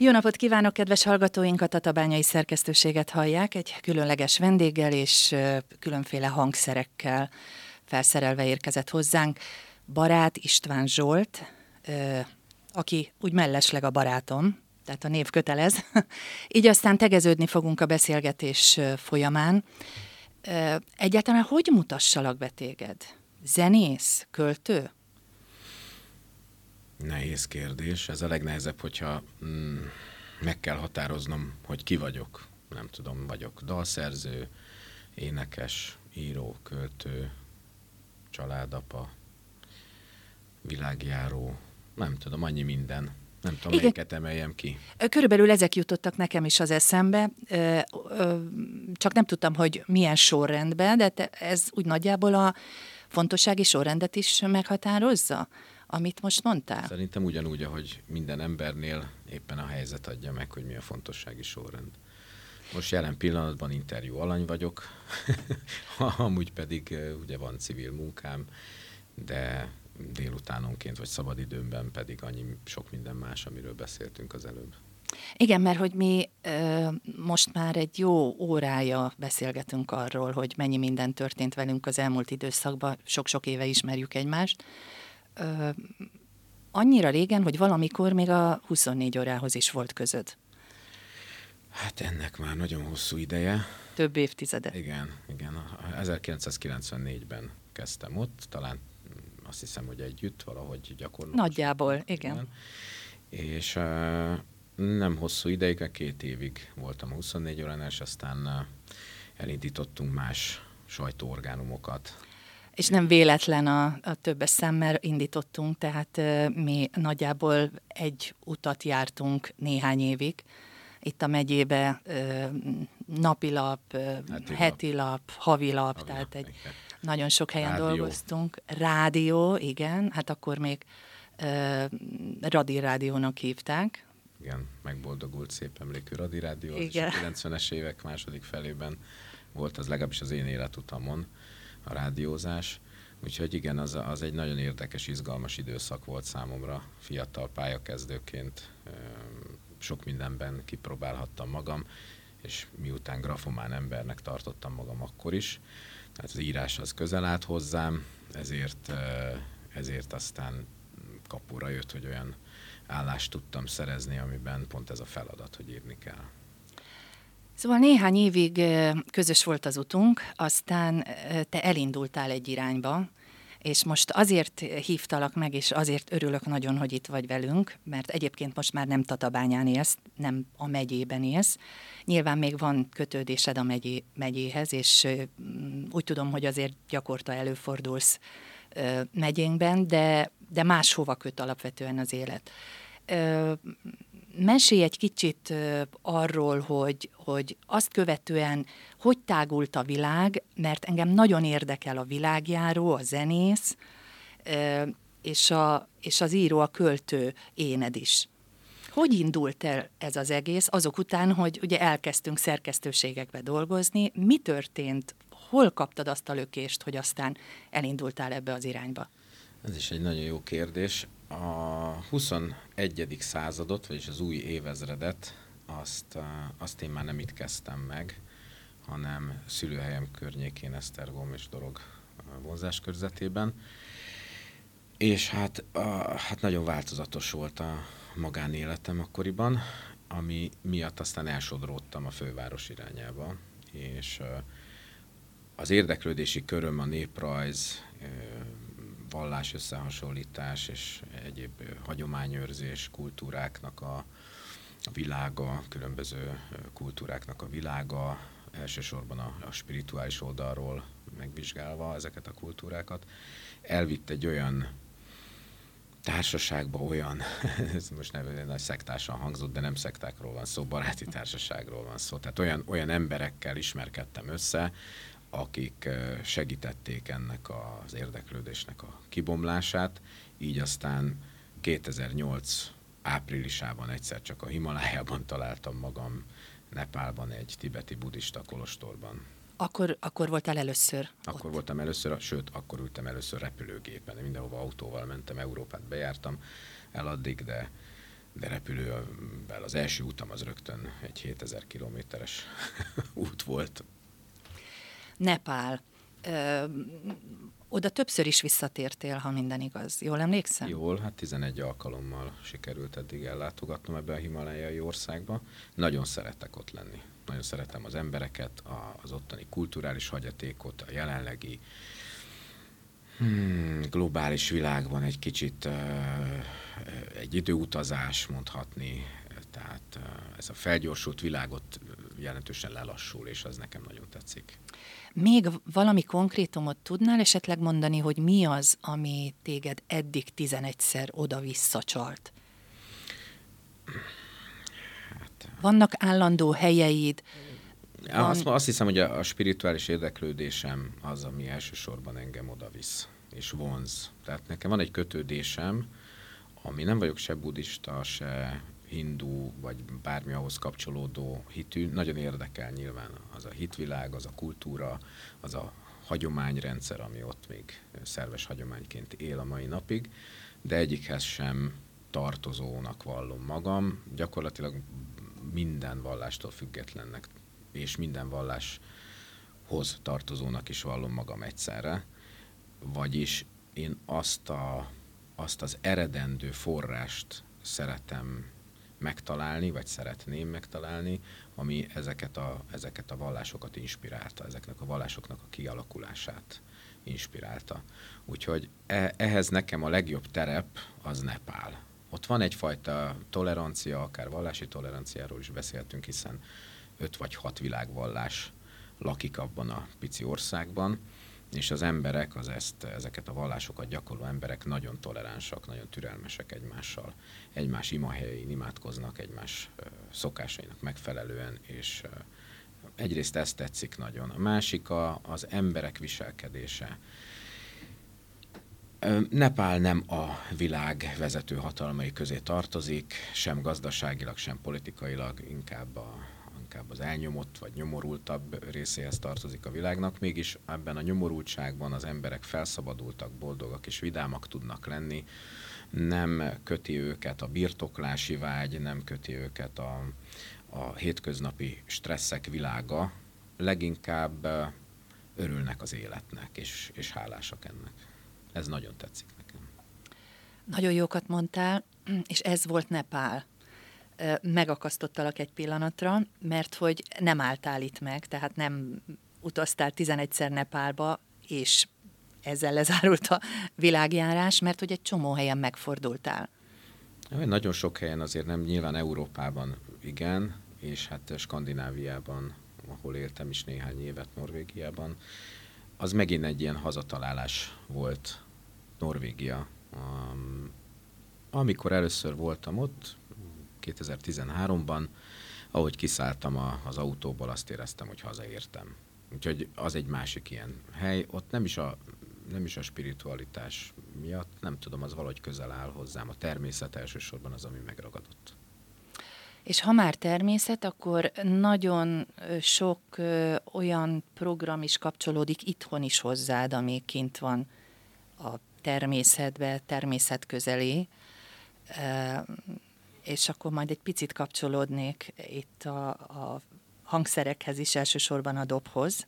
Jó napot kívánok, kedves hallgatóink! A Tatabányai Szerkesztőséget hallják egy különleges vendéggel és különféle hangszerekkel felszerelve érkezett hozzánk. Barát István Zsolt, aki úgy mellesleg a barátom, tehát a név kötelez. Így aztán tegeződni fogunk a beszélgetés folyamán. Egyáltalán hogy mutassalak be téged? Zenész? Költő? Nehéz kérdés. Ez a legnehezebb, hogyha mm, meg kell határoznom, hogy ki vagyok. Nem tudom, vagyok dalszerző, énekes, író, költő, családapa, világjáró, nem tudom, annyi minden. Nem tudom, Igen. melyiket emeljem ki. Körülbelül ezek jutottak nekem is az eszembe, csak nem tudtam, hogy milyen sorrendben, de ez úgy nagyjából a fontossági sorrendet is meghatározza, amit most mondtál? Szerintem ugyanúgy, ahogy minden embernél éppen a helyzet adja meg, hogy mi a fontossági sorrend. Most jelen pillanatban interjú alany vagyok, amúgy pedig ugye van civil munkám, de délutánonként vagy szabadidőmben pedig annyi sok minden más, amiről beszéltünk az előbb. Igen, mert hogy mi ö, most már egy jó órája beszélgetünk arról, hogy mennyi minden történt velünk az elmúlt időszakban, sok-sok éve ismerjük egymást. Annyira régen, hogy valamikor még a 24 órához is volt közöd. Hát ennek már nagyon hosszú ideje. Több évtizede. Igen, igen. 1994-ben kezdtem ott, talán azt hiszem, hogy együtt valahogy gyakorlatilag. Nagyjából, igen. igen. És uh, nem hosszú ideig, két évig voltam a 24 órán, és aztán uh, elindítottunk más sajtóorgánumokat. És nem véletlen a, a többes szemmel indítottunk, tehát mi nagyjából egy utat jártunk néhány évig. Itt a megyébe napilap, uh, heti lap, havilap, havi tehát egy... Igen nagyon sok helyen Rádió. dolgoztunk. Rádió, igen, hát akkor még Radi Rádiónak hívták. Igen, megboldogult szép emlékű Radi Rádió, és a 90-es évek második felében volt az legalábbis az én életutamon a rádiózás. Úgyhogy igen, az, az egy nagyon érdekes, izgalmas időszak volt számomra fiatal pályakezdőként. Sok mindenben kipróbálhattam magam, és miután grafomán embernek tartottam magam akkor is, tehát az írás az közel állt hozzám, ezért, ezért aztán kapóra jött, hogy olyan állást tudtam szerezni, amiben pont ez a feladat, hogy írni kell. Szóval néhány évig közös volt az utunk, aztán te elindultál egy irányba, és most azért hívtalak meg, és azért örülök nagyon, hogy itt vagy velünk, mert egyébként most már nem Tatabányán élsz, nem a megyében élsz. Nyilván még van kötődésed a megyé, megyéhez, és úgy tudom, hogy azért gyakorta előfordulsz megyénkben, de, de máshova köt alapvetően az élet. Mesélj egy kicsit arról, hogy, hogy azt követően hogy tágult a világ, mert engem nagyon érdekel a világjáró, a zenész, és, a, és az író, a költő éned is. Hogy indult el ez az egész azok után, hogy ugye elkezdtünk szerkesztőségekbe dolgozni? Mi történt? Hol kaptad azt a lökést, hogy aztán elindultál ebbe az irányba? Ez is egy nagyon jó kérdés. A 21. századot, vagyis az új évezredet, azt, azt én már nem itt kezdtem meg, hanem szülőhelyem környékén, Esztergom és Dorog vonzás körzetében. És hát, a, hát nagyon változatos volt a magánéletem akkoriban, ami miatt aztán elsodródtam a főváros irányába, és az érdeklődési köröm a néprajz, vallás összehasonlítás és egyéb hagyományőrzés, kultúráknak a, a világa, különböző kultúráknak a világa, elsősorban a, a spirituális oldalról megvizsgálva ezeket a kultúrákat, elvitt egy olyan társaságba olyan, ez most nem nagy szektásan hangzott, de nem szektákról van szó, baráti társaságról van szó. Tehát olyan, olyan emberekkel ismerkedtem össze, akik segítették ennek az érdeklődésnek a kibomlását, így aztán 2008 áprilisában egyszer csak a Himalájában találtam magam Nepálban egy tibeti buddhista kolostorban. Akkor, akkor voltál először Akkor ott. voltam először, sőt, akkor ültem először repülőgépen. Mindenhova autóval mentem, Európát bejártam el addig, de, de repülővel az első utam az rögtön egy 7000 kilométeres út volt. Nepál. Ö, oda többször is visszatértél, ha minden igaz. Jól emlékszem? Jól, hát 11 alkalommal sikerült eddig ellátogatnom ebbe a himalájai országba. Nagyon szeretek ott lenni. Nagyon szeretem az embereket, az ottani kulturális hagyatékot, a jelenlegi hmm, globális világban egy kicsit uh, egy időutazás mondhatni, tehát uh, ez a felgyorsult világot jelentősen lelassul, és az nekem nagyon tetszik. Még valami konkrétumot tudnál esetleg mondani, hogy mi az, ami téged eddig 11-szer oda-vissza csalt? Vannak állandó helyeid? Van... Azt, azt hiszem, hogy a, a spirituális érdeklődésem az, ami elsősorban engem oda-visz és vonz. Tehát nekem van egy kötődésem, ami nem vagyok se buddhista, se hindu, vagy bármi ahhoz kapcsolódó hitű, nagyon érdekel nyilván az a hitvilág, az a kultúra, az a hagyományrendszer, ami ott még szerves hagyományként él a mai napig, de egyikhez sem tartozónak vallom magam. Gyakorlatilag minden vallástól függetlennek és minden valláshoz tartozónak is vallom magam egyszerre. Vagyis én azt, a, azt az eredendő forrást szeretem megtalálni, vagy szeretném megtalálni, ami ezeket a, ezeket a vallásokat inspirálta, ezeknek a vallásoknak a kialakulását inspirálta. Úgyhogy e, ehhez nekem a legjobb terep az Nepál. Ott van egyfajta tolerancia, akár vallási toleranciáról is beszéltünk, hiszen öt vagy hat világvallás lakik abban a pici országban, és az emberek, az ezt, ezeket a vallásokat gyakorló emberek nagyon toleránsak, nagyon türelmesek egymással, egymás imahelyein imádkoznak, egymás szokásainak megfelelően, és egyrészt ezt tetszik nagyon. A másik a, az emberek viselkedése. Nepál nem a világ vezető hatalmai közé tartozik, sem gazdaságilag, sem politikailag, inkább a, inkább az elnyomott vagy nyomorultabb részéhez tartozik a világnak, mégis ebben a nyomorultságban az emberek felszabadultak, boldogak és vidámak tudnak lenni, nem köti őket a birtoklási vágy, nem köti őket a, a hétköznapi stresszek világa, leginkább örülnek az életnek, és, és hálásak ennek. Ez nagyon tetszik nekem. Nagyon jókat mondtál, és ez volt Nepál megakasztottalak egy pillanatra, mert hogy nem álltál itt meg, tehát nem utaztál 11-szer Nepálba, és ezzel lezárult a világjárás, mert hogy egy csomó helyen megfordultál. Nagyon sok helyen azért nem, nyilván Európában igen, és hát Skandináviában, ahol éltem is néhány évet Norvégiában, az megint egy ilyen hazatalálás volt Norvégia. Um, amikor először voltam ott, 2013-ban, ahogy kiszálltam a, az autóból, azt éreztem, hogy hazaértem. Úgyhogy az egy másik ilyen hely. Ott nem is a, nem is a spiritualitás miatt, nem tudom, az valahogy közel áll hozzám. A természet elsősorban az, ami megragadott. És ha már természet, akkor nagyon sok ö, olyan program is kapcsolódik itthon is hozzád, ami kint van a természetbe, természet közeli és akkor majd egy picit kapcsolódnék itt a, a hangszerekhez is, elsősorban a dobhoz,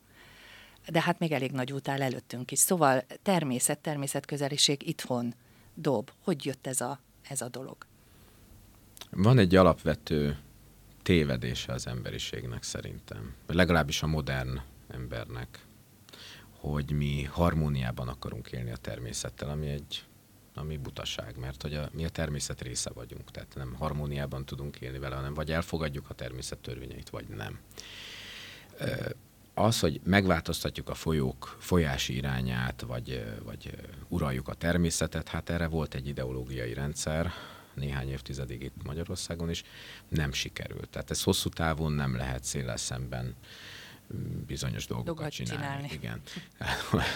de hát még elég nagy út áll előttünk is. Szóval természet, természetközeliség itthon, dob. Hogy jött ez a, ez a dolog? Van egy alapvető tévedése az emberiségnek szerintem, vagy legalábbis a modern embernek, hogy mi harmóniában akarunk élni a természettel, ami egy ami butaság, mert hogy a, mi a természet része vagyunk, tehát nem harmóniában tudunk élni vele, hanem vagy elfogadjuk a természet törvényeit, vagy nem. Az, hogy megváltoztatjuk a folyók folyási irányát, vagy, vagy uraljuk a természetet, hát erre volt egy ideológiai rendszer, néhány évtizedig itt Magyarországon is, nem sikerült. Tehát ez hosszú távon nem lehet széles szemben bizonyos dolgokat Dogat csinálni. csinálni. Igen.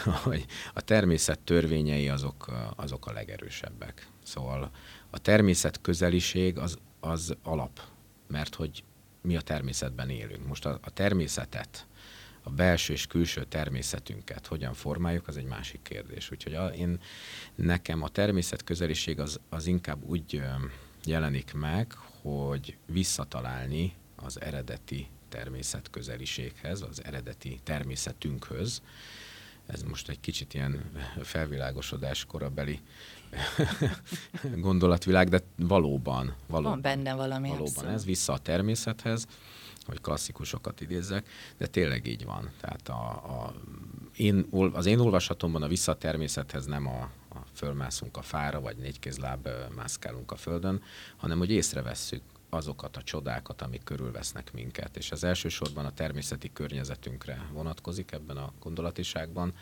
hogy a természet törvényei azok, azok a legerősebbek. Szóval a természet közeliség az, az alap, mert hogy mi a természetben élünk. Most a, a természetet, a belső és külső természetünket hogyan formáljuk, az egy másik kérdés. Úgyhogy a, én, nekem a természet közeliség az, az inkább úgy jelenik meg, hogy visszatalálni az eredeti természetközeliséghez, az eredeti természetünkhöz. Ez most egy kicsit ilyen felvilágosodás korabeli gondolatvilág, de valóban, valóban. Van benne valami. Valóban abszolút. ez vissza a természethez, hogy klasszikusokat idézzek, de tényleg így van. Tehát a, a, én, az én olvasatomban a vissza a természethez nem a, a fölmászunk a fára, vagy négykézláb mászkálunk a földön, hanem hogy észrevesszük azokat a csodákat, amik körülvesznek minket. És az elsősorban a természeti környezetünkre vonatkozik ebben a gondolatiságban.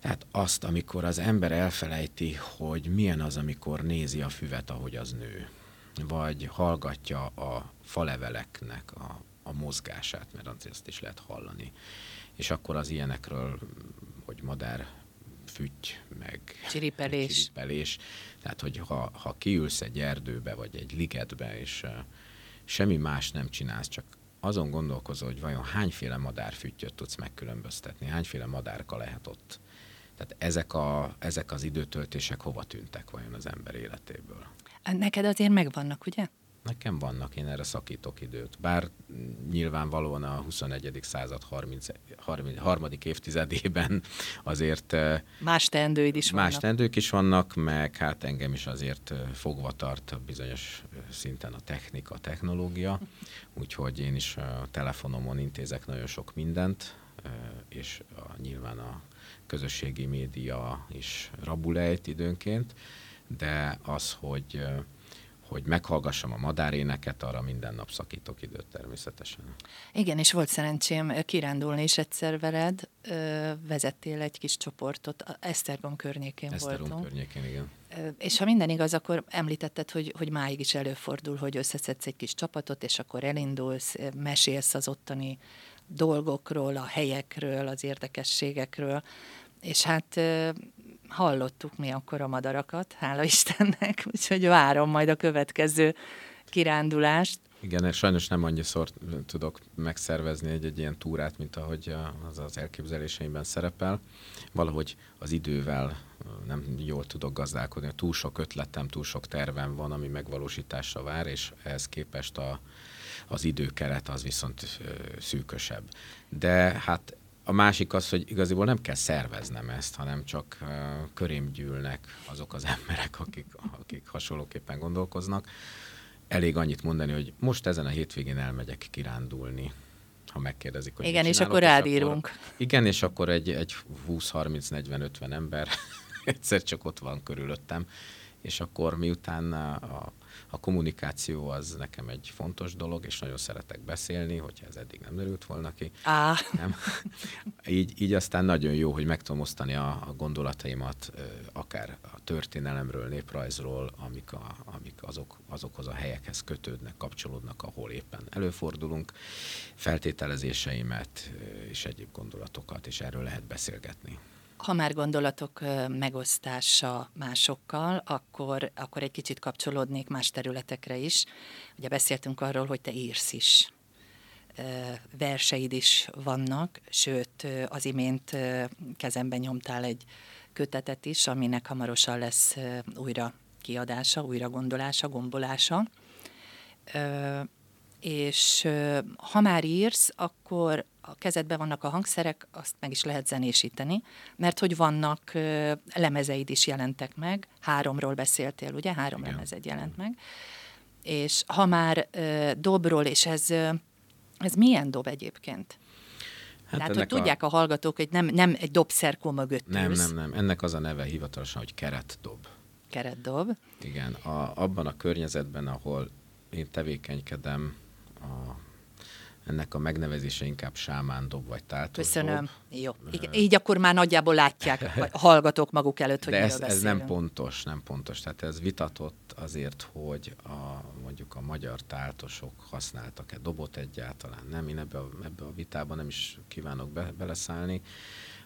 Tehát azt, amikor az ember elfelejti, hogy milyen az, amikor nézi a füvet, ahogy az nő, vagy hallgatja a faleveleknek a, a mozgását, mert ezt is lehet hallani. És akkor az ilyenekről, hogy madár füty, meg csiripelés. csiripelés. Tehát, hogy ha, ha kiülsz egy erdőbe, vagy egy ligetbe, és semmi más nem csinálsz, csak azon gondolkozol, hogy vajon hányféle madárfüttyöt tudsz megkülönböztetni, hányféle madárka lehet ott. Tehát ezek, a, ezek az időtöltések hova tűntek vajon az ember életéből? Neked azért megvannak, ugye? Nekem vannak, én erre szakítok időt. Bár nyilvánvalóan a 21. század 30, 30, harmadik évtizedében azért... Más teendőid is más vannak. Más teendők is vannak, meg hát engem is azért fogva tart bizonyos szinten a technika, a technológia, úgyhogy én is a telefonomon intézek nagyon sok mindent, és a, nyilván a közösségi média is rabulejt időnként, de az, hogy hogy meghallgassam a madáréneket, arra minden nap szakítok időt természetesen. Igen, és volt szerencsém kirándulni is egyszer veled, vezettél egy kis csoportot, Esztergom környékén Esztergom voltunk. környékén, igen. És ha minden igaz, akkor említetted, hogy, hogy máig is előfordul, hogy összeszedsz egy kis csapatot, és akkor elindulsz, mesélsz az ottani dolgokról, a helyekről, az érdekességekről, és hát hallottuk mi akkor a madarakat, hála Istennek, úgyhogy várom majd a következő kirándulást. Igen, sajnos nem annyiszor tudok megszervezni egy, egy ilyen túrát, mint ahogy az az elképzeléseimben szerepel. Valahogy az idővel nem jól tudok gazdálkodni. Túl sok ötletem, túl sok tervem van, ami megvalósításra vár, és ehhez képest a, az időkeret az viszont szűkösebb. De hát a másik az, hogy igaziból nem kell szerveznem ezt, hanem csak uh, körém gyűlnek azok az emberek, akik, akik hasonlóképpen gondolkoznak. Elég annyit mondani, hogy most ezen a hétvégén elmegyek kirándulni, ha megkérdezik, hogy Igen, és akkor rádírunk. Igen, és akkor egy, egy 20-30-40-50 ember egyszer csak ott van körülöttem, és akkor miután a, a kommunikáció az nekem egy fontos dolog, és nagyon szeretek beszélni, hogyha ez eddig nem derült volna ki. Á. Nem? Így, így aztán nagyon jó, hogy meg tudom osztani a, a gondolataimat, akár a történelemről, néprajzról, amik, a, amik azok, azokhoz a helyekhez kötődnek, kapcsolódnak, ahol éppen előfordulunk, feltételezéseimet és egyéb gondolatokat, és erről lehet beszélgetni. Ha már gondolatok megosztása másokkal, akkor, akkor egy kicsit kapcsolódnék más területekre is. Ugye beszéltünk arról, hogy te írsz is. Verseid is vannak, sőt, az imént kezemben nyomtál egy kötetet is, aminek hamarosan lesz újra kiadása, újra gondolása, gombolása. És ha már írsz, akkor a kezedben vannak a hangszerek, azt meg is lehet zenésíteni, mert hogy vannak lemezeid is jelentek meg, háromról beszéltél, ugye? Három Igen. lemezed jelent meg. És ha már dobról, és ez, ez milyen dob egyébként? Hát Tehát, hogy tudják a... a hallgatók, hogy nem, nem egy dobszerkó mögött Nem, nem, nem. Ennek az a neve hivatalosan, hogy keretdob. Keretdob. Igen, a, abban a környezetben, ahol én tevékenykedem, a ennek a megnevezése inkább sámándob vagy táltos Köszönöm. Jó. Igen, így akkor már nagyjából látják a hallgatók maguk előtt, hogy De ez, ez nem pontos, nem pontos. Tehát ez vitatott azért, hogy a, mondjuk a magyar táltosok használtak-e dobot egyáltalán. Nem, én ebbe a, ebbe a vitában nem is kívánok be, beleszállni.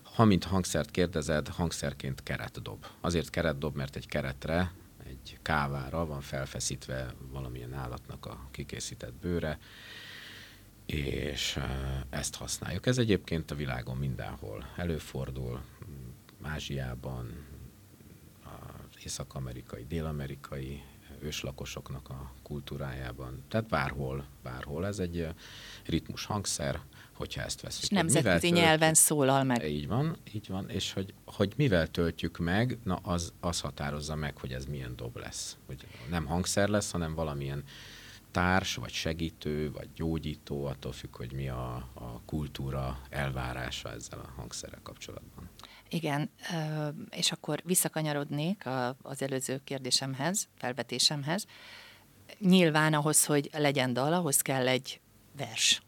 Ha mint hangszert kérdezed, hangszerként keretdob. Azért keretdob, mert egy keretre, egy kávára van felfeszítve valamilyen állatnak a kikészített bőre, és ezt használjuk. Ez egyébként a világon mindenhol előfordul, Ázsiában, észak-amerikai, dél-amerikai őslakosoknak a kultúrájában. Tehát bárhol, bárhol. Ez egy ritmus hangszer, hogyha ezt veszünk. És nemzetközi nyelven szólal meg. Így van, így van, és hogy, hogy mivel töltjük meg, na az, az határozza meg, hogy ez milyen dob lesz. Hogy nem hangszer lesz, hanem valamilyen társ, vagy segítő, vagy gyógyító, attól függ, hogy mi a, a kultúra elvárása ezzel a hangszerrel kapcsolatban. Igen, és akkor visszakanyarodnék az előző kérdésemhez, felvetésemhez. Nyilván ahhoz, hogy legyen dal, ahhoz kell egy vers.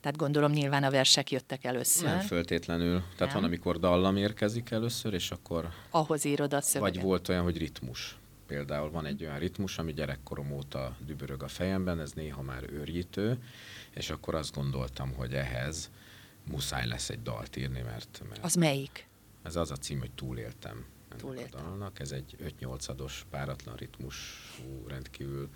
Tehát gondolom nyilván a versek jöttek először. Nem föltétlenül. Tehát Nem. van, amikor dallam érkezik először, és akkor... Ahhoz írod a szöveget. Vagy volt olyan, hogy ritmus. Például van egy olyan ritmus, ami gyerekkorom óta dübörög a fejemben, ez néha már őrjítő, és akkor azt gondoltam, hogy ehhez muszáj lesz egy dalt írni, mert... mert az melyik? Ez az a cím, hogy túléltem. Túléltem. A dalnak. Ez egy 5-8 ados páratlan ritmusú, rendkívül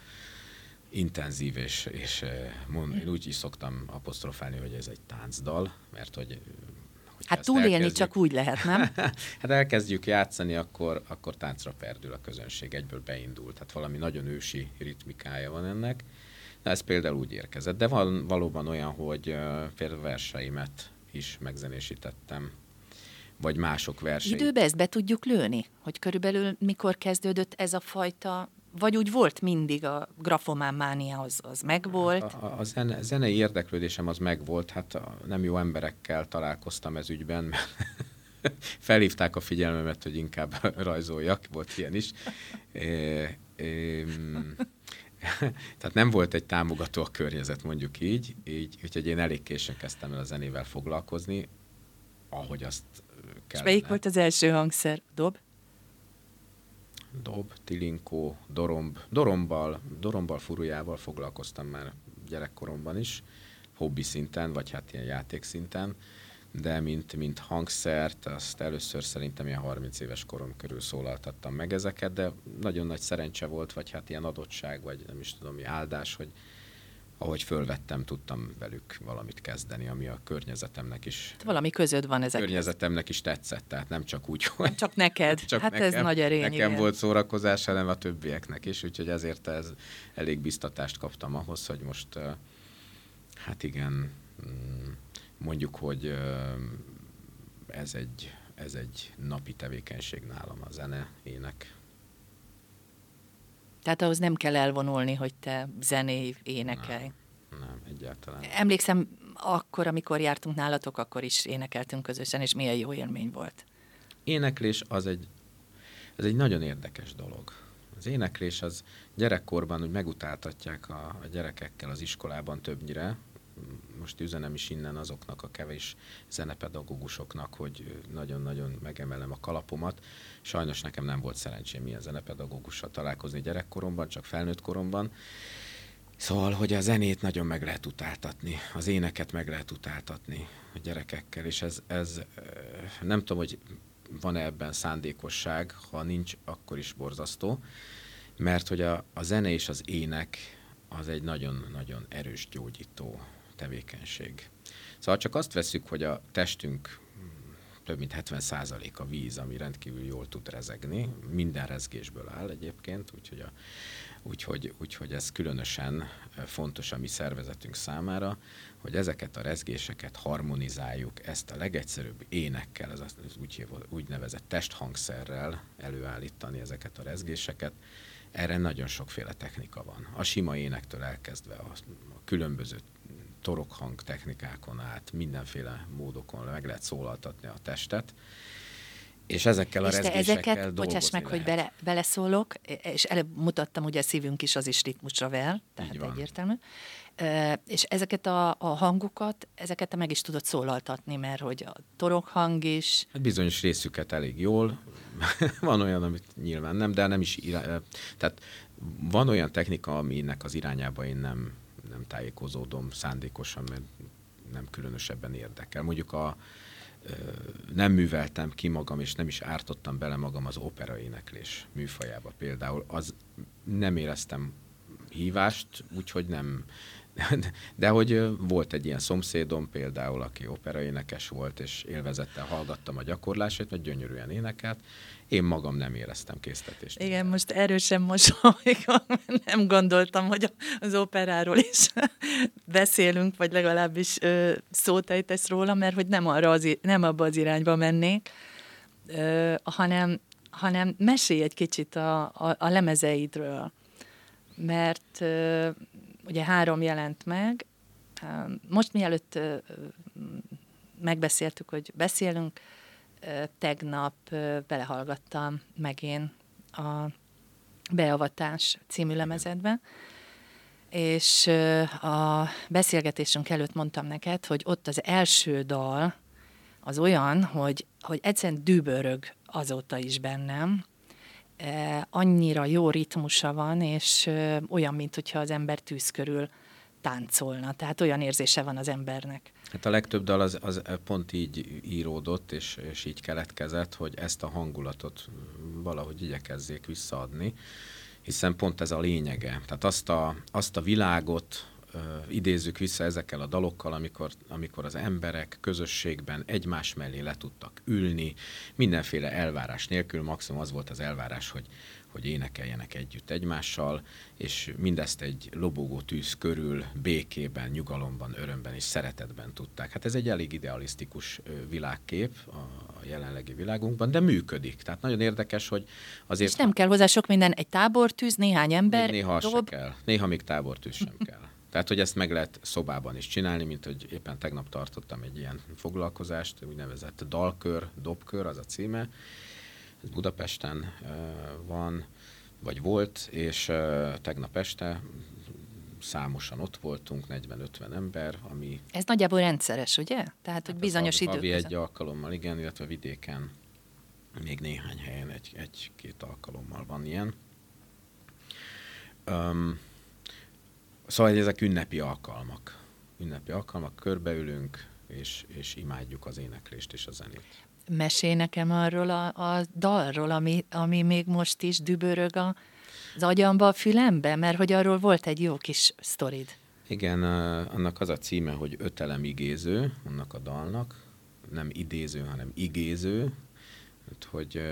intenzív, és, és eh, mond, én úgy is szoktam apostrofálni, hogy ez egy táncdal, mert hogy Hát túlélni csak úgy lehet, nem? hát elkezdjük játszani, akkor, akkor táncra perdül a közönség, egyből beindult. Tehát valami nagyon ősi ritmikája van ennek. Na, ez például úgy érkezett. De van valóban olyan, hogy uh, például verseimet is megzenésítettem, vagy mások verseit. Időbe ezt be tudjuk lőni? Hogy körülbelül mikor kezdődött ez a fajta vagy úgy volt mindig a grafomán mánia, az, az megvolt? A, a zene, zenei érdeklődésem az megvolt, hát a, nem jó emberekkel találkoztam ez ügyben, mert felhívták a figyelmemet, hogy inkább rajzoljak, volt ilyen is. É, é, tehát nem volt egy támogató a környezet, mondjuk így, így úgyhogy én elég későn kezdtem el a zenével foglalkozni, ahogy azt kell. És melyik volt az első hangszer? Dob? dob, tilinkó, doromb, dorombal, dorombal furujával foglalkoztam már gyerekkoromban is, hobbi szinten, vagy hát ilyen játék szinten, de mint, mint hangszert, azt először szerintem ilyen 30 éves korom körül szólaltattam meg ezeket, de nagyon nagy szerencse volt, vagy hát ilyen adottság, vagy nem is tudom mi áldás, hogy ahogy fölvettem, tudtam velük valamit kezdeni, ami a környezetemnek is... Hát valami közöd van ezek. Környezetemnek is tetszett, tehát nem csak úgy, hogy... Csak neked. csak hát nekem, ez nagy erény, Nekem igen. volt szórakozás, hanem a többieknek is, úgyhogy ezért ez elég biztatást kaptam ahhoz, hogy most hát igen, mm, mondjuk, hogy ez egy, ez egy napi tevékenység nálam a zene, ének, tehát ahhoz nem kell elvonulni, hogy te zené, énekelj. Nem, nem, egyáltalán. Emlékszem, akkor, amikor jártunk nálatok, akkor is énekeltünk közösen, és milyen jó élmény volt. Éneklés az egy, ez egy nagyon érdekes dolog. Az éneklés az gyerekkorban úgy megutáltatják a, a gyerekekkel az iskolában többnyire, most üzenem is innen azoknak a kevés zenepedagógusoknak, hogy nagyon-nagyon megemelem a kalapomat. Sajnos nekem nem volt szerencsém ilyen zenepedagógussal találkozni gyerekkoromban, csak felnőtt koromban. Szóval, hogy a zenét nagyon meg lehet utáltatni, az éneket meg lehet utáltatni a gyerekekkel, és ez, ez nem tudom, hogy van-e ebben szándékosság, ha nincs, akkor is borzasztó, mert hogy a, a zene és az ének az egy nagyon-nagyon erős gyógyító tevékenység. Szóval csak azt veszük, hogy a testünk több mint 70% a víz, ami rendkívül jól tud rezegni, minden rezgésből áll egyébként, úgyhogy, a, úgyhogy, úgyhogy ez különösen fontos a mi szervezetünk számára, hogy ezeket a rezgéseket harmonizáljuk, ezt a legegyszerűbb énekkel, az, úgy, úgynevezett testhangszerrel előállítani ezeket a rezgéseket, erre nagyon sokféle technika van. A sima énektől elkezdve a, a különböző torokhang technikákon át, mindenféle módokon meg lehet szólaltatni a testet, és ezekkel a és rezgésekkel ezeket, bocsáss meg, lehet. hogy bele, beleszólok, és előbb mutattam, hogy a szívünk is az is ritmusra vel, tehát egyértelmű. És ezeket a, a hangokat, ezeket te meg is tudod szólaltatni, mert hogy a torokhang is... Hát bizonyos részüket elég jól, van olyan, amit nyilván nem, de nem is irány, tehát van olyan technika, aminek az irányába én nem, nem tájékozódom szándékosan, mert nem különösebben érdekel. Mondjuk a, nem műveltem ki magam, és nem is ártottam bele magam az opera éneklés műfajába például. Az nem éreztem hívást, úgyhogy nem, De hogy volt egy ilyen szomszédom például, aki operaénekes volt, és élvezettel hallgattam a gyakorlását, mert gyönyörűen énekelt. Én magam nem éreztem késztetést. Igen, most erősen mosolygom, nem gondoltam, hogy az operáról is beszélünk, vagy legalábbis szót ejtesz róla, mert hogy nem, arra az, nem abba az irányba mennék, hanem, hanem mesélj egy kicsit a, a, a lemezeidről. Mert ugye három jelent meg. Most mielőtt megbeszéltük, hogy beszélünk, tegnap belehallgattam meg én a Beavatás című lemezedbe, és a beszélgetésünk előtt mondtam neked, hogy ott az első dal az olyan, hogy, hogy egyszerűen dübörög azóta is bennem, annyira jó ritmusa van, és olyan, mint hogyha az ember tűz körül táncolna. Tehát olyan érzése van az embernek. Hát a legtöbb dal az, az pont így íródott, és, és így keletkezett, hogy ezt a hangulatot valahogy igyekezzék visszaadni, hiszen pont ez a lényege. Tehát azt a, azt a világot, idézzük vissza ezekkel a dalokkal, amikor, amikor az emberek közösségben egymás mellé le tudtak ülni, mindenféle elvárás nélkül, maximum az volt az elvárás, hogy, hogy énekeljenek együtt egymással, és mindezt egy lobogó tűz körül, békében, nyugalomban, örömben és szeretetben tudták. Hát ez egy elég idealisztikus világkép a jelenlegi világunkban, de működik. Tehát nagyon érdekes, hogy azért... És nem kell hozzá sok minden, egy tábortűz, néhány ember, Néha dob... kell. Néha még tábortűz sem kell. Tehát, hogy ezt meg lehet szobában is csinálni, mint hogy éppen tegnap tartottam egy ilyen foglalkozást, úgynevezett dalkör, dobkör, az a címe. Ez Budapesten uh, van, vagy volt, és uh, tegnap este számosan ott voltunk, 40-50 ember, ami... Ez nagyjából rendszeres, ugye? Tehát, hogy hát bizonyos idők Havi egy alkalommal, igen, illetve vidéken még néhány helyen egy, egy-két alkalommal van ilyen. Um, Szóval ezek ünnepi alkalmak. Ünnepi alkalmak, körbeülünk, és, és imádjuk az éneklést és a zenét. Mesélj nekem arról a, a dalról, ami, ami még most is dübörög a, az agyamba, a fülembe, mert hogy arról volt egy jó kis sztorid. Igen, annak az a címe, hogy ötelem igéző, annak a dalnak, nem idéző, hanem igéző, hogy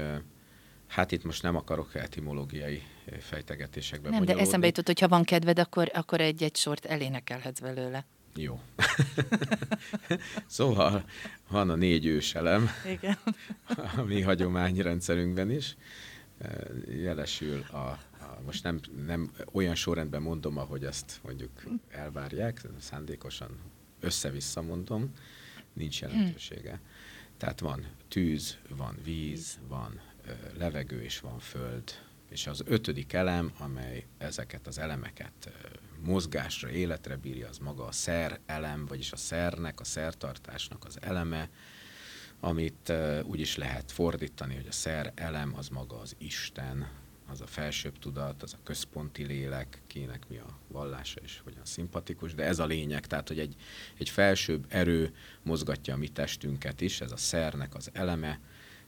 hát itt most nem akarok etimológiai fejtegetésekbe Nem, de eszembe jutott, hogy ha van kedved, akkor, akkor egy-egy sort elénekelhetsz belőle. Jó. szóval van a négy őselem, Igen. a mi hagyományrendszerünkben is. Jelesül a, a most nem, nem olyan sorrendben mondom, ahogy ezt mondjuk elvárják, szándékosan össze-vissza mondom, nincs jelentősége. Tehát van tűz, van víz, van levegő és van föld, és az ötödik elem, amely ezeket az elemeket mozgásra, életre bírja, az maga a szer elem, vagyis a szernek, a szertartásnak az eleme, amit úgy is lehet fordítani, hogy a szer elem az maga az Isten, az a felsőbb tudat, az a központi lélek, kinek mi a vallása és hogyan szimpatikus, de ez a lényeg, tehát hogy egy, egy felsőbb erő mozgatja a mi testünket is, ez a szernek az eleme,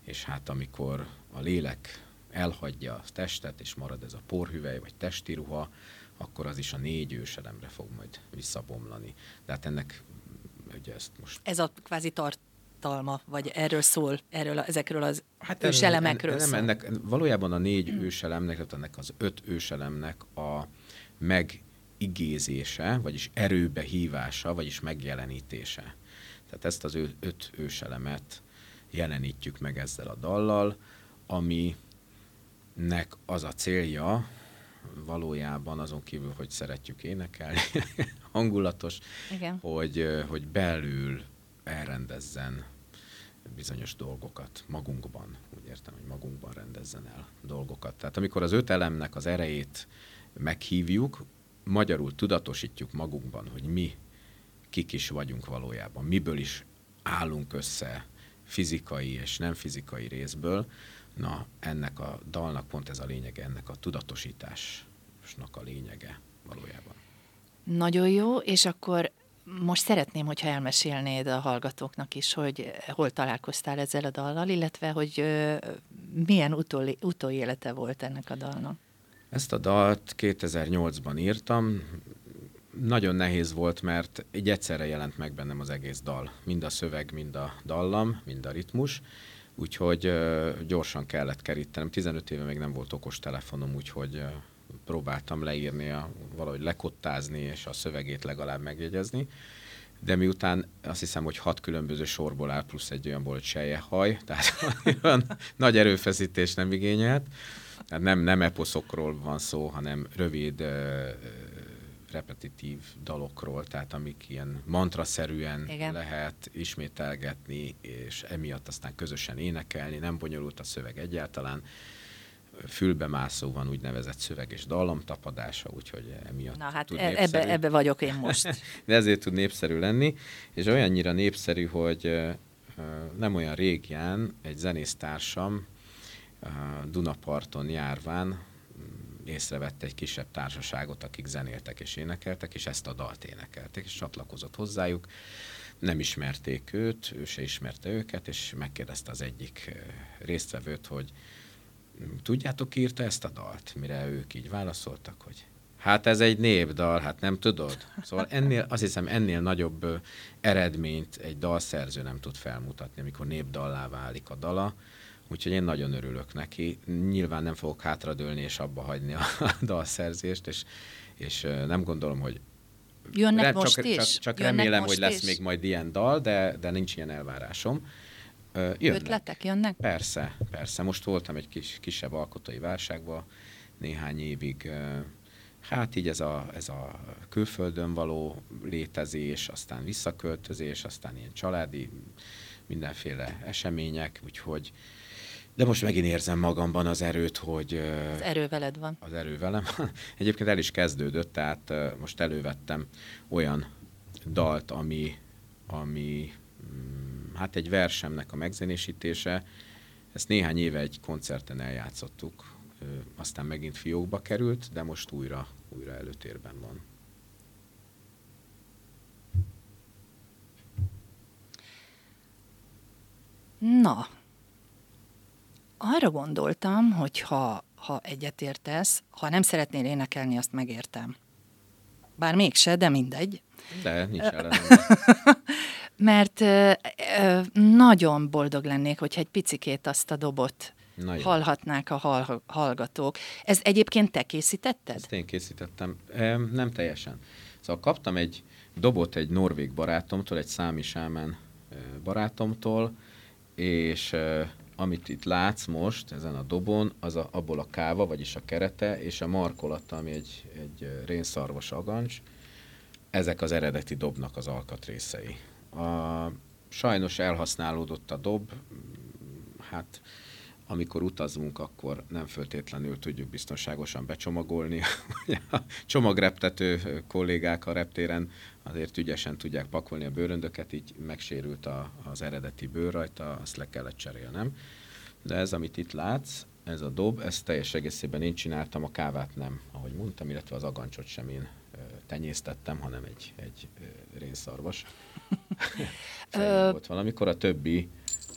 és hát amikor a lélek elhagyja a testet, és marad ez a porhüvely, vagy testi ruha, akkor az is a négy őselemre fog majd visszabomlani. De hát ennek ugye ezt most... Ez a kvázi tartalma, vagy erről szól, erről, ezekről az hát őselemekről nem, szól. ennek, valójában a négy mm. őselemnek, tehát ennek az öt őselemnek a megigézése, vagyis erőbe hívása, vagyis megjelenítése. Tehát ezt az öt őselemet jelenítjük meg ezzel a dallal, ami nek az a célja, valójában azon kívül, hogy szeretjük énekelni, hangulatos, Igen. Hogy, hogy belül elrendezzen bizonyos dolgokat magunkban, úgy értem, hogy magunkban rendezzen el dolgokat. Tehát amikor az öt elemnek az erejét meghívjuk, magyarul tudatosítjuk magunkban, hogy mi kik is vagyunk valójában, miből is állunk össze fizikai és nem fizikai részből, Na, ennek a dalnak pont ez a lényege, ennek a tudatosításnak a lényege valójában. Nagyon jó, és akkor most szeretném, hogyha elmesélnéd a hallgatóknak is, hogy hol találkoztál ezzel a dallal, illetve hogy milyen utol, utóélete volt ennek a dalnak. Ezt a dalt 2008-ban írtam, nagyon nehéz volt, mert egy egyszerre jelent meg bennem az egész dal. Mind a szöveg, mind a dallam, mind a ritmus. Úgyhogy gyorsan kellett kerítenem. 15 éve még nem volt okos telefonom, úgyhogy próbáltam leírni, a, valahogy lekottázni, és a szövegét legalább megjegyezni. De miután azt hiszem, hogy hat különböző sorból áll, plusz egy olyan volt haj, tehát olyan nagy erőfeszítés nem igényelt. Tehát nem, nem eposzokról van szó, hanem rövid, repetitív dalokról, tehát amik ilyen mantraszerűen Igen. lehet ismételgetni, és emiatt aztán közösen énekelni, nem bonyolult a szöveg egyáltalán fülbemászó van úgynevezett szöveg és dallamtapadása, úgyhogy emiatt Na hát tud e- ebbe, ebbe vagyok én most. De ezért tud népszerű lenni, és olyannyira népszerű, hogy nem olyan régen egy zenésztársam Dunaparton járván észrevette egy kisebb társaságot, akik zenéltek és énekeltek, és ezt a dalt énekelték, és csatlakozott hozzájuk. Nem ismerték őt, ő se ismerte őket, és megkérdezte az egyik résztvevőt, hogy tudjátok, írta ezt a dalt? Mire ők így válaszoltak, hogy hát ez egy népdal, hát nem tudod? Szóval ennél, azt hiszem ennél nagyobb eredményt egy dalszerző nem tud felmutatni, amikor népdallá válik a dala. Úgyhogy én nagyon örülök neki. Nyilván nem fogok hátradőlni és abba hagyni a dalszerzést, és, és nem gondolom, hogy Jönnek Re, most csak, is? Csak, csak remélem, hogy lesz is? még majd ilyen dal, de, de nincs ilyen elvárásom. Jönnek. Ötletek jönnek? Persze, persze. Most voltam egy kis, kisebb alkotói válságban néhány évig. Hát így ez a, ez a külföldön való létezés, aztán visszaköltözés, aztán ilyen családi mindenféle események, úgyhogy de most megint érzem magamban az erőt, hogy... Az erő veled van. Az erő velem. Egyébként el is kezdődött, tehát most elővettem olyan dalt, ami, ami mm, hát egy versemnek a megzenésítése. Ezt néhány éve egy koncerten eljátszottuk, aztán megint fiókba került, de most újra, újra előtérben van. Na, arra gondoltam, hogy ha, ha egyetértesz, ha nem szeretnél énekelni, azt megértem. Bár mégse, de mindegy. De, nincs ellenem. Mert ö, ö, nagyon boldog lennék, hogyha egy picikét azt a dobot Na hallhatnák a hall, hallgatók. Ez egyébként te készítetted? Ezt én készítettem. Nem teljesen. Szóval kaptam egy dobot egy norvég barátomtól, egy számi sámán barátomtól, és amit itt látsz most ezen a dobon, az a, abból a káva, vagyis a kerete, és a markolata, ami egy, egy rénszarvas agancs, ezek az eredeti dobnak az alkatrészei. A, sajnos elhasználódott a dob, hát amikor utazunk, akkor nem föltétlenül tudjuk biztonságosan becsomagolni. a csomagreptető kollégák a reptéren azért ügyesen tudják pakolni a bőröndöket, így megsérült a, az eredeti bőr rajta, azt le kellett cserélnem. De ez, amit itt látsz, ez a dob, ezt teljes egészében én csináltam, a kávát nem, ahogy mondtam, illetve az agancsot sem én tenyésztettem, hanem egy, egy rénszarvas. volt valamikor, a többi,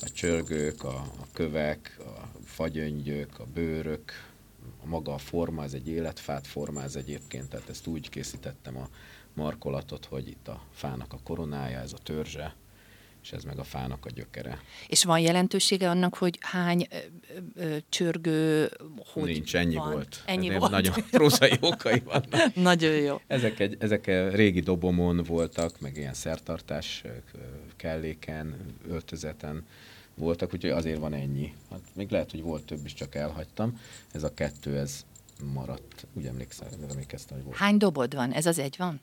a csörgők, a, a kövek, a fagyöngyök, a bőrök, a maga a forma, ez egy életfát formáz egyébként, tehát ezt úgy készítettem a markolatot, hogy itt a fának a koronája, ez a törzse, és ez meg a fának a gyökere. És van jelentősége annak, hogy hány ö, ö, csörgő, hogy Nincs, ennyi van? volt. Ennyi volt. Nagyon prózai okai vannak. nagyon jó. Ezek, egy, ezek régi dobomon voltak, meg ilyen szertartás kelléken, öltözeten voltak, úgyhogy azért van ennyi. Hát még lehet, hogy volt több is, csak elhagytam. Ez a kettő, ez maradt. Úgy emlékszem, emlékeztem, hogy volt. Hány dobod van? Ez az egy van?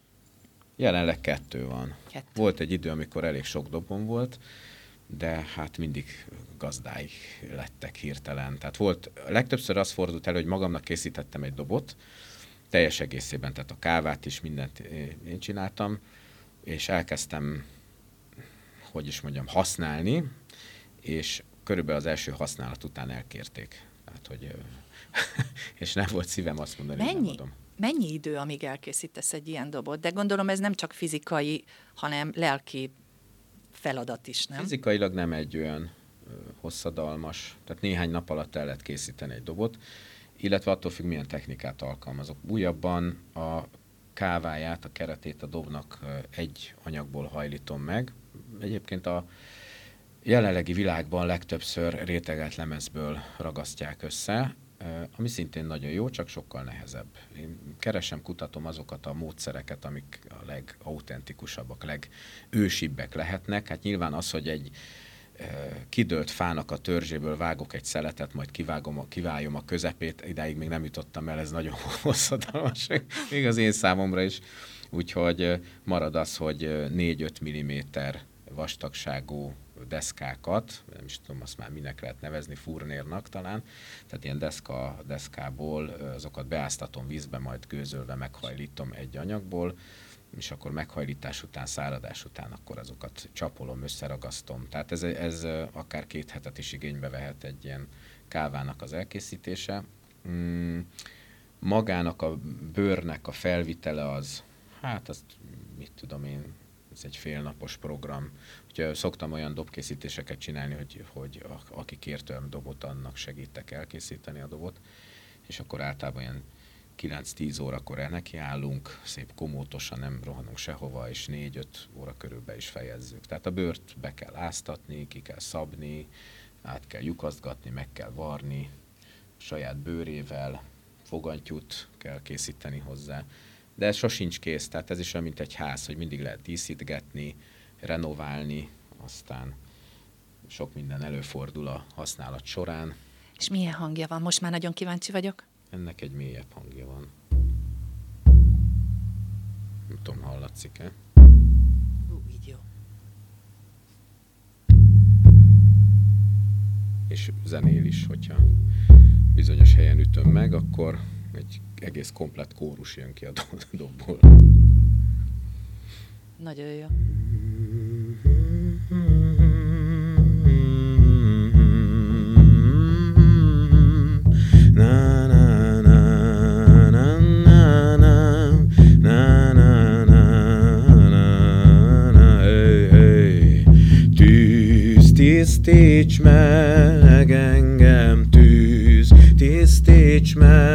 Jelenleg kettő van. Kettő. Volt egy idő, amikor elég sok dobon volt, de hát mindig gazdáig lettek hirtelen. Tehát volt, legtöbbször az fordult elő, hogy magamnak készítettem egy dobot, teljes egészében, tehát a kávát is, mindent én csináltam, és elkezdtem, hogy is mondjam, használni, és körülbelül az első használat után elkérték. Tehát, hogy, és nem volt szívem azt mondani, Mennyi? hogy nem adom. Mennyi idő, amíg elkészítesz egy ilyen dobot? De gondolom ez nem csak fizikai, hanem lelki feladat is, nem? Fizikailag nem egy olyan hosszadalmas, tehát néhány nap alatt el lehet készíteni egy dobot, illetve attól függ, milyen technikát alkalmazok. Újabban a káváját, a keretét a dobnak egy anyagból hajlítom meg. Egyébként a jelenlegi világban legtöbbször rétegelt lemezből ragasztják össze, ami szintén nagyon jó, csak sokkal nehezebb. Én keresem, kutatom azokat a módszereket, amik a legautentikusabbak, legősibbek lehetnek. Hát nyilván az, hogy egy kidőlt fának a törzséből vágok egy szeletet, majd kivágom, kiváljom a közepét, idáig még nem jutottam el, ez nagyon hosszadalmas, még az én számomra is. Úgyhogy marad az, hogy 4-5 mm vastagságú deszkákat, nem is tudom, azt már minek lehet nevezni, furnérnak talán, tehát ilyen deszka, deszkából azokat beáztatom vízbe, majd gőzölve meghajlítom egy anyagból, és akkor meghajlítás után, száradás után akkor azokat csapolom, összeragasztom. Tehát ez, ez akár két hetet is igénybe vehet egy ilyen kávának az elkészítése. Mm, magának a bőrnek a felvitele az, hát azt mit tudom én, ez egy félnapos program. Úgyhogy szoktam olyan dobkészítéseket csinálni, hogy, hogy aki kért olyan dobot, annak segítek elkészíteni a dobot, és akkor általában ilyen 9-10 órakor nekiállunk, szép komótosan, nem rohanunk sehova, és 4-5 óra körülbe is fejezzük. Tehát a bőrt be kell áztatni, ki kell szabni, át kell lyukasztgatni, meg kell varni, saját bőrével, fogantyút kell készíteni hozzá. De ez sosincs kész, tehát ez is olyan, mint egy ház, hogy mindig lehet díszítgetni, renoválni, aztán sok minden előfordul a használat során. És milyen hangja van? Most már nagyon kíváncsi vagyok. Ennek egy mélyebb hangja van. Nem tudom, hallatszik-e? így jó. És zenél is, hogyha bizonyos helyen ütöm meg, akkor egy egész komplet kórus jön ki a dobból. Nagyon jó. Tisztíts meg engem tűz, tisztíts meg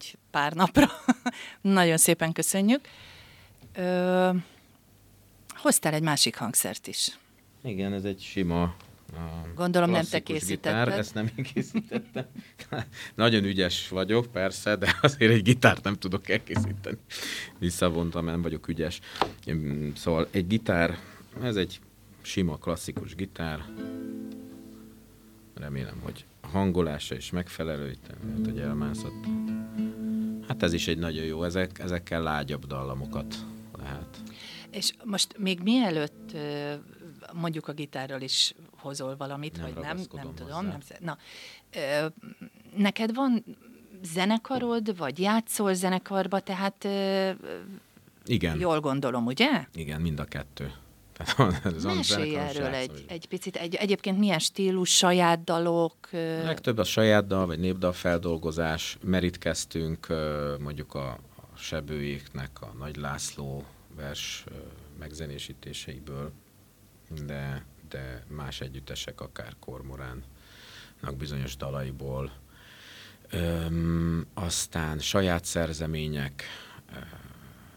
egy pár napra. Nagyon szépen köszönjük. Ö, hoztál egy másik hangszert is. Igen, ez egy sima Gondolom nem te készítetted. Gitár, ezt nem én készítettem. Nagyon ügyes vagyok, persze, de azért egy gitárt nem tudok elkészíteni. Visszavontam, nem vagyok ügyes. Szóval egy gitár, ez egy sima, klasszikus gitár. Remélem, hogy a hangolása is megfelelő, itt lehet, hogy elmászott. Hát ez is egy nagyon jó, ezek, ezekkel lágyabb dallamokat lehet. És most még mielőtt mondjuk a gitárral is hozol valamit, nem vagy nem, nem tudom. Nem, na, ö, neked van zenekarod, vagy játszol zenekarba, tehát ö, Igen. jól gondolom, ugye? Igen, mind a kettő. Mesélj erről egy, egy picit. Egy, egyébként milyen stílus, saját dalok? Legtöbb a saját dal, vagy népdal feldolgozás. Merítkeztünk mondjuk a, a Sebőjéknek a Nagy László vers megzenésítéseiből, de de más együttesek, akár Kormoránnak bizonyos dalaiból. Öm, aztán saját szerzemények,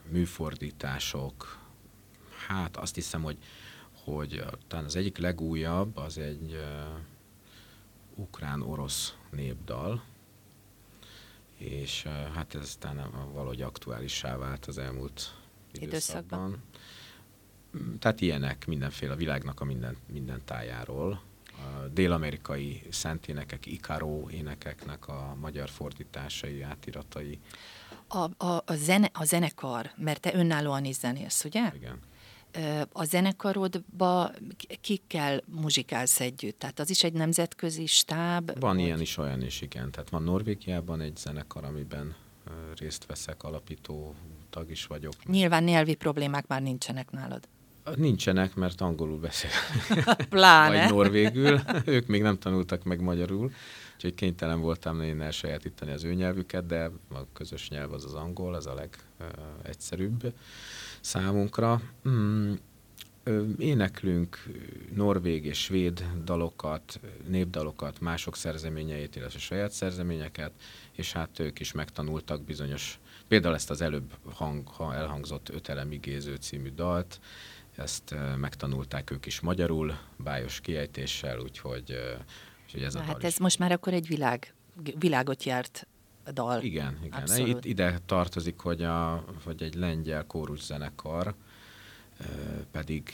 műfordítások, hát azt hiszem, hogy, hogy talán az egyik legújabb az egy uh, ukrán-orosz népdal, és uh, hát ez aztán valahogy aktuálissá vált az elmúlt időszakban. időszakban. Mm, tehát ilyenek mindenféle a világnak a minden, minden tájáról. A dél-amerikai szenténekek, Ikaró énekeknek a magyar fordításai, átiratai. A, a, a, zene, a zenekar, mert te önállóan is zenélsz, ugye? Igen a zenekarodba kikkel muzsikálsz együtt? Tehát az is egy nemzetközi stáb? Van vagy? ilyen is, olyan is, igen. Tehát van Norvégiában egy zenekar, amiben részt veszek, alapító tag is vagyok. Nyilván nyelvi problémák már nincsenek nálad. Nincsenek, mert angolul beszél. Pláne. Vagy norvégül. ők még nem tanultak meg magyarul, úgyhogy kénytelen voltam én elsajátítani az ő nyelvüket, de a közös nyelv az az angol, az a legegyszerűbb. Uh, számunkra. Mm, éneklünk norvég és svéd dalokat, népdalokat, mások szerzeményeit, illetve saját szerzeményeket, és hát ők is megtanultak bizonyos, például ezt az előbb hang, ha elhangzott Ötelem igéző című dalt, ezt megtanulták ők is magyarul, bájos kiejtéssel, úgyhogy, úgyhogy ez Na, a Hát ez is. most már akkor egy világ, világot járt dal. Igen, igen. Itt, ide tartozik, hogy, a, hogy egy lengyel kóruszenekar pedig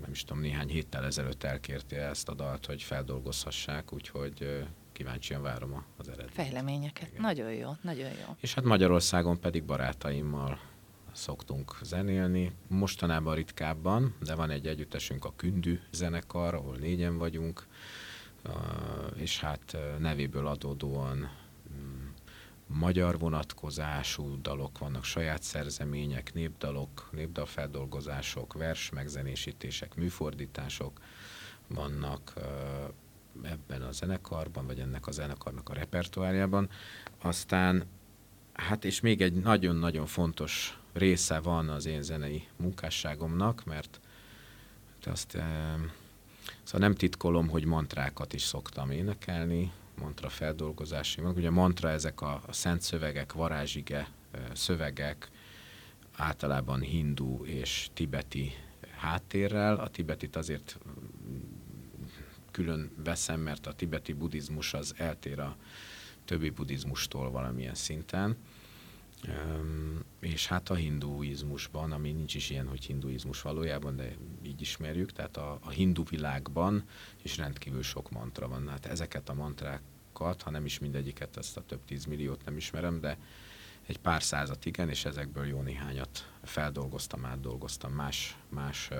nem is tudom, néhány héttel ezelőtt elkérte ezt a dalt, hogy feldolgozhassák, úgyhogy kíváncsian várom az eredményt. Fejleményeket. Igen. Nagyon jó, nagyon jó. És hát Magyarországon pedig barátaimmal szoktunk zenélni. Mostanában ritkábban, de van egy együttesünk, a Kündű zenekar, ahol négyen vagyunk, és hát nevéből adódóan magyar vonatkozású dalok vannak, saját szerzemények, népdalok, népdalfeldolgozások, vers megzenésítések, műfordítások vannak ebben a zenekarban, vagy ennek a zenekarnak a repertoárjában. Aztán, hát és még egy nagyon-nagyon fontos része van az én zenei munkásságomnak, mert azt szóval nem titkolom, hogy mantrákat is szoktam énekelni, mantra feldolgozási. Ugye a mantra ezek a, a szent szövegek, varázsige szövegek, általában hindu és tibeti háttérrel. A tibetit azért külön veszem, mert a tibeti buddhizmus az eltér a többi buddhizmustól valamilyen szinten. És hát a hinduizmusban, ami nincs is ilyen, hogy hinduizmus valójában, de így ismerjük, tehát a, a hindu világban is rendkívül sok mantra van. Hát ezeket a mantrákat, ha nem is mindegyiket, ezt a több tízmilliót nem ismerem, de egy pár százat igen, és ezekből jó néhányat feldolgoztam, átdolgoztam más, más uh,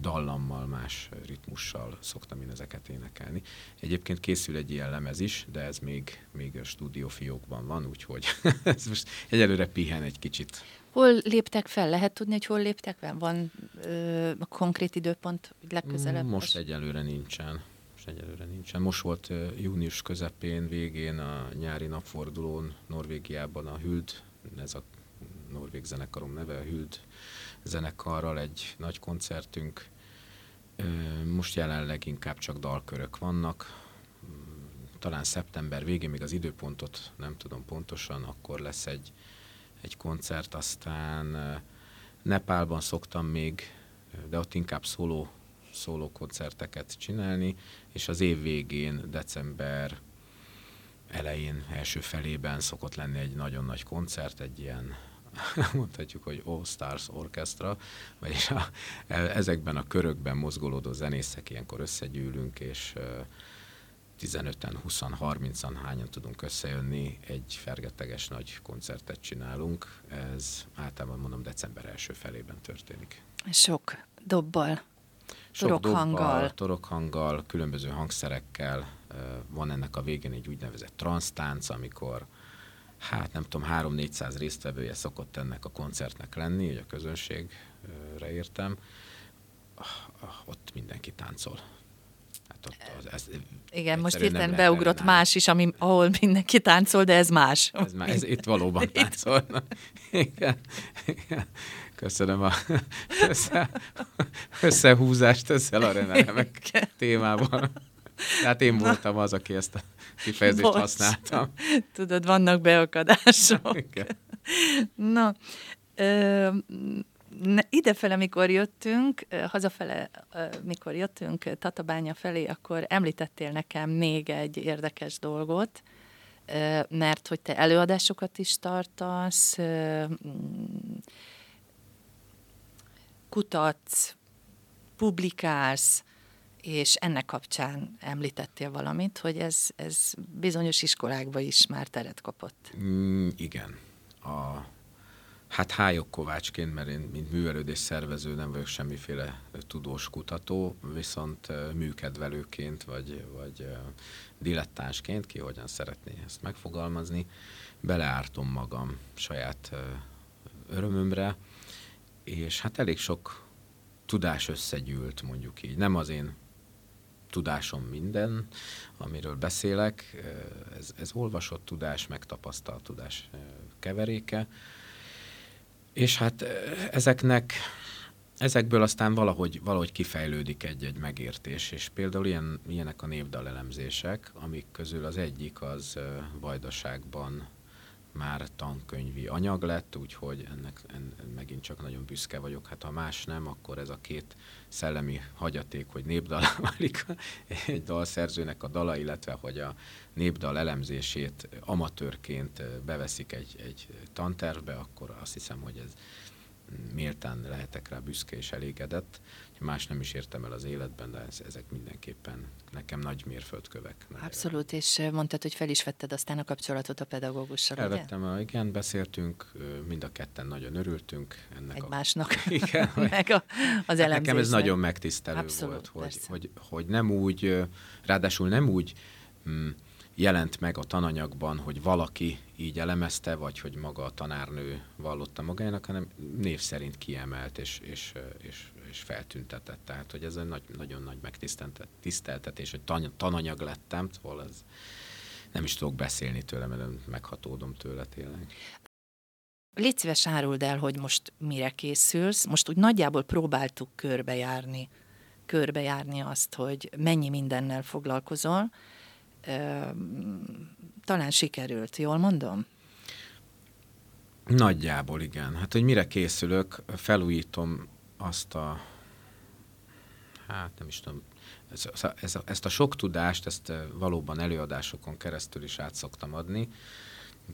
dallammal, más ritmussal szoktam én ezeket énekelni. Egyébként készül egy ilyen lemez is, de ez még, még a stúdiófiókban van, úgyhogy ez most egyelőre pihen egy kicsit. Hol léptek fel? Lehet tudni, hogy hol léptek fel? Van ö, a konkrét időpont legközelebb? Most egyelőre nincsen. Most egyelőre nincsen. Most volt ö, június közepén, végén a nyári napfordulón Norvégiában a Hüld, ez a norvég zenekarom neve, a Hüld zenekarral egy nagy koncertünk. Most jelenleg inkább csak dalkörök vannak. Talán szeptember végén, még az időpontot nem tudom pontosan, akkor lesz egy, egy koncert, aztán Nepálban szoktam még, de ott inkább szóló, szóló koncerteket csinálni, és az év végén, december elején, első felében szokott lenni egy nagyon nagy koncert, egy ilyen mondhatjuk, hogy All Stars Orchestra, vagyis a, e, ezekben a körökben mozgolódó zenészek ilyenkor összegyűlünk, és 15-en, 20 30-an hányan tudunk összejönni, egy fergeteges nagy koncertet csinálunk. Ez általában mondom december első felében történik. Sok dobbal, Sok torokhanggal. Dobbal, torokhanggal, különböző hangszerekkel. Van ennek a végén egy úgynevezett transztánc, amikor hát nem tudom, 3-400 résztvevője szokott ennek a koncertnek lenni, hogy a közönségre értem, ott mindenki táncol. Hát ott az, ez Igen, most hirtelen beugrott más is, ami, ahol mindenki táncol, de ez más. Ez, más, ez itt valóban táncol. Igen, igen. Köszönöm a össze, összehúzást ezzel a remek témával. Tehát én voltam az, aki ezt a kifejezést Bocs. használtam. Tudod, vannak beakadások. Na, ö, idefele, mikor jöttünk, hazafele, mikor jöttünk Tatabánya felé, akkor említettél nekem még egy érdekes dolgot, mert hogy te előadásokat is tartasz, kutatsz, publikálsz, és ennek kapcsán említettél valamit, hogy ez, ez bizonyos iskolákban is már teret kapott. Mm, igen. A, hát hájok kovácsként, mert én, mint művelődés szervező nem vagyok semmiféle tudós kutató, viszont műkedvelőként, vagy, vagy dilettánsként, ki hogyan szeretné ezt megfogalmazni, beleártom magam saját örömömre, és hát elég sok tudás összegyűlt, mondjuk így. Nem az én tudásom minden, amiről beszélek, ez, ez olvasott tudás, megtapasztalt tudás keveréke, és hát ezeknek, ezekből aztán valahogy, valahogy kifejlődik egy-egy megértés, és például ilyen, ilyenek a névdalelemzések, amik közül az egyik az Vajdaságban már tankönyvi anyag lett, úgyhogy ennek en, megint csak nagyon büszke vagyok. Hát ha más nem, akkor ez a két szellemi hagyaték, hogy népdal válik egy dalszerzőnek a dala, illetve hogy a népdal elemzését amatőrként beveszik egy, egy tantervbe, akkor azt hiszem, hogy ez méltán lehetek rá büszke és elégedett. Más nem is értem el az életben, de ez, ezek mindenképpen nekem nagy mérföldkövek. Abszolút, és mondtad, hogy fel is vetted aztán a kapcsolatot a pedagógussal, Elvettem, ugye? igen, beszéltünk, mind a ketten nagyon örültünk ennek Egymásnak, a... igen, meg a, az elemzésnek. Nekem ez nagyon megtisztelő Abszolút, volt, hogy, hogy, hogy nem úgy, ráadásul nem úgy mm, jelent meg a tananyagban, hogy valaki így elemezte, vagy hogy maga a tanárnő vallotta magának, hanem név szerint kiemelt és, és, és, és feltüntetett. Tehát, hogy ez egy nagy, nagyon nagy megtiszteltetés, hogy tan, tananyag lettem, szóval ez nem is tudok beszélni tőle, mert meghatódom tőle tényleg. Légy szíves, áruld el, hogy most mire készülsz. Most úgy nagyjából próbáltuk körbejárni, körbejárni azt, hogy mennyi mindennel foglalkozol talán sikerült, jól mondom? Nagyjából igen. Hát, hogy mire készülök, felújítom azt a, hát nem is tudom, ez, ez, ezt a sok tudást, ezt valóban előadásokon keresztül is át szoktam adni,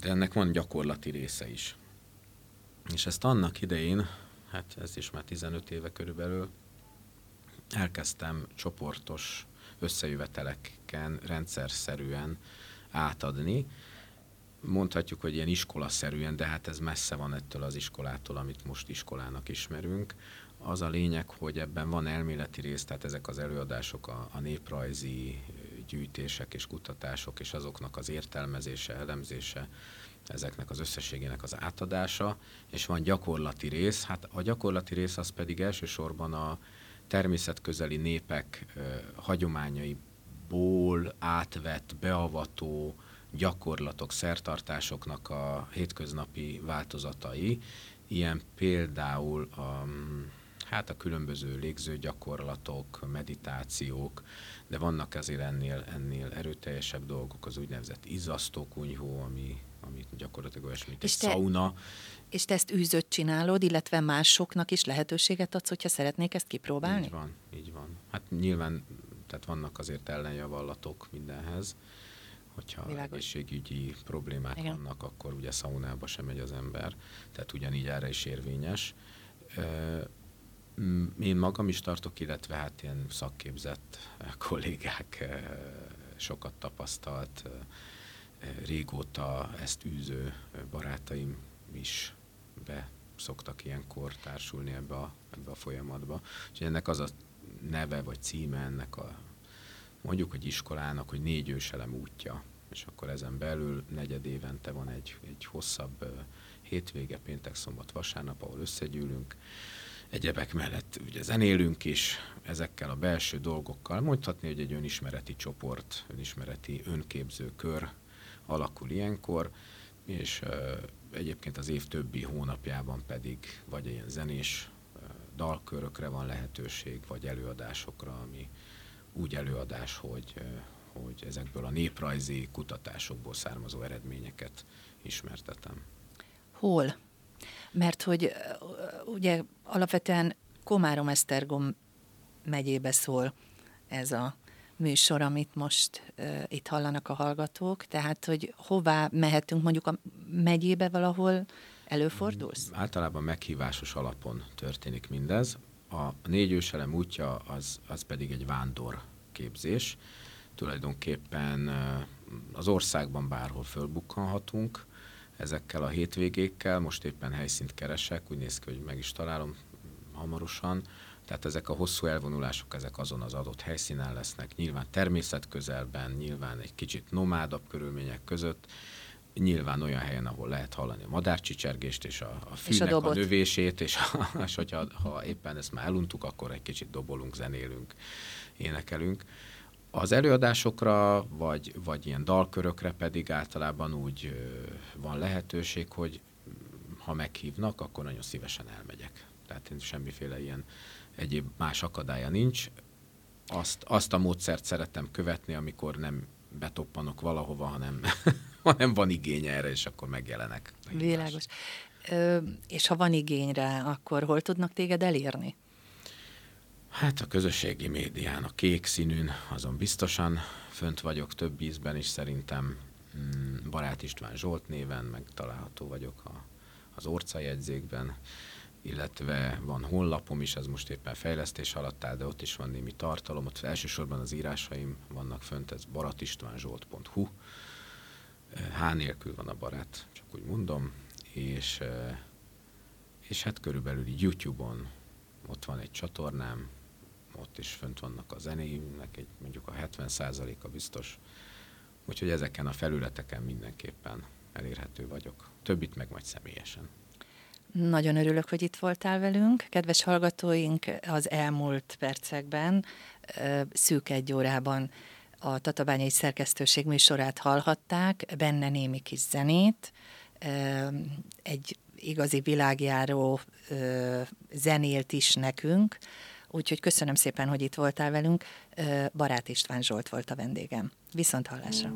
de ennek van gyakorlati része is. És ezt annak idején, hát ez is már 15 éve körülbelül, elkezdtem csoportos összejöveteleken rendszerszerűen átadni. Mondhatjuk, hogy ilyen iskolaszerűen, de hát ez messze van ettől az iskolától, amit most iskolának ismerünk. Az a lényeg, hogy ebben van elméleti rész, tehát ezek az előadások, a, a néprajzi gyűjtések és kutatások, és azoknak az értelmezése, elemzése, ezeknek az összességének az átadása, és van gyakorlati rész. Hát a gyakorlati rész az pedig elsősorban a természetközeli népek hagyományaiból átvett, beavató gyakorlatok, szertartásoknak a hétköznapi változatai, ilyen például a, hát a különböző légző gyakorlatok, meditációk, de vannak azért ennél, ennél erőteljesebb dolgok, az úgynevezett izzasztókunyhó, ami, ami gyakorlatilag olyasmi, mint egy te, szauna. És te ezt űzött csinálod, illetve másoknak is lehetőséget adsz, hogyha szeretnék ezt kipróbálni? Így van, így van. Hát nyilván, tehát vannak azért ellenjavallatok mindenhez, hogyha Világos. egészségügyi problémák Igen. vannak, akkor ugye szaunába sem megy az ember, tehát ugyanígy erre is érvényes. Én magam is tartok, illetve hát ilyen szakképzett kollégák, sokat tapasztalt, régóta ezt űző barátaim is be szoktak ilyenkor társulni ebbe a, ebbe a folyamatba. Úgyhogy ennek az a neve vagy címe ennek a mondjuk, hogy iskolának, hogy négy őselem útja, és akkor ezen belül negyed évente van egy, egy hosszabb hétvége, péntek, szombat, vasárnap, ahol összegyűlünk, egyebek mellett ugye zenélünk is ezekkel a belső dolgokkal. Mondhatni, hogy egy önismereti csoport, önismereti önképző kör alakul ilyenkor, és egyébként az év többi hónapjában pedig vagy ilyen zenés dalkörökre van lehetőség, vagy előadásokra, ami, úgy előadás, hogy, hogy ezekből a néprajzi kutatásokból származó eredményeket ismertetem. Hol? Mert hogy ugye alapvetően Komárom-Esztergom megyébe szól ez a műsor, amit most uh, itt hallanak a hallgatók, tehát hogy hová mehetünk mondjuk a megyébe valahol előfordulsz? Általában meghívásos alapon történik mindez. A négy őselem útja az, az pedig egy vándor képzés. Tulajdonképpen az országban bárhol fölbukkanhatunk ezekkel a hétvégékkel. Most éppen helyszínt keresek, úgy néz ki, hogy meg is találom hamarosan. Tehát ezek a hosszú elvonulások, ezek azon az adott helyszínen lesznek, nyilván természet közelben, nyilván egy kicsit nomádabb körülmények között, nyilván olyan helyen, ahol lehet hallani a madárcsicsergést és a, a fűnek és a, a növését, és, a, és hogyha ha éppen ezt már eluntuk, akkor egy kicsit dobolunk, zenélünk, énekelünk. Az előadásokra, vagy, vagy ilyen dalkörökre pedig általában úgy van lehetőség, hogy ha meghívnak, akkor nagyon szívesen elmegyek. Tehát én semmiféle ilyen egyéb más akadálya nincs. Azt, azt a módszert szeretem követni, amikor nem betoppanok valahova, hanem, hanem van igény erre, és akkor megjelenek. Világos. Ö, és ha van igényre, akkor hol tudnak téged elérni? Hát a közösségi médián, a kék színűn, azon biztosan fönt vagyok több ízben is szerintem. Mm, Barát István Zsolt néven, meg található vagyok a, az orcajegyzékben illetve van honlapom is, ez most éppen fejlesztés alatt áll, de ott is van némi tartalom, ott elsősorban az írásaim vannak fönt, ez baratistvánzsolt.hu, H nélkül van a barát, csak úgy mondom, és, és hát körülbelül YouTube-on ott van egy csatornám, ott is fönt vannak a zenéimnek, egy, mondjuk a 70%-a biztos, úgyhogy ezeken a felületeken mindenképpen elérhető vagyok. Többit meg majd személyesen. Nagyon örülök, hogy itt voltál velünk. Kedves hallgatóink, az elmúlt percekben szűk egy órában a Tatabányai Szerkesztőség műsorát hallhatták, benne némi kis zenét, egy igazi világjáró zenélt is nekünk, úgyhogy köszönöm szépen, hogy itt voltál velünk. Barát István Zsolt volt a vendégem. Viszont hallásra!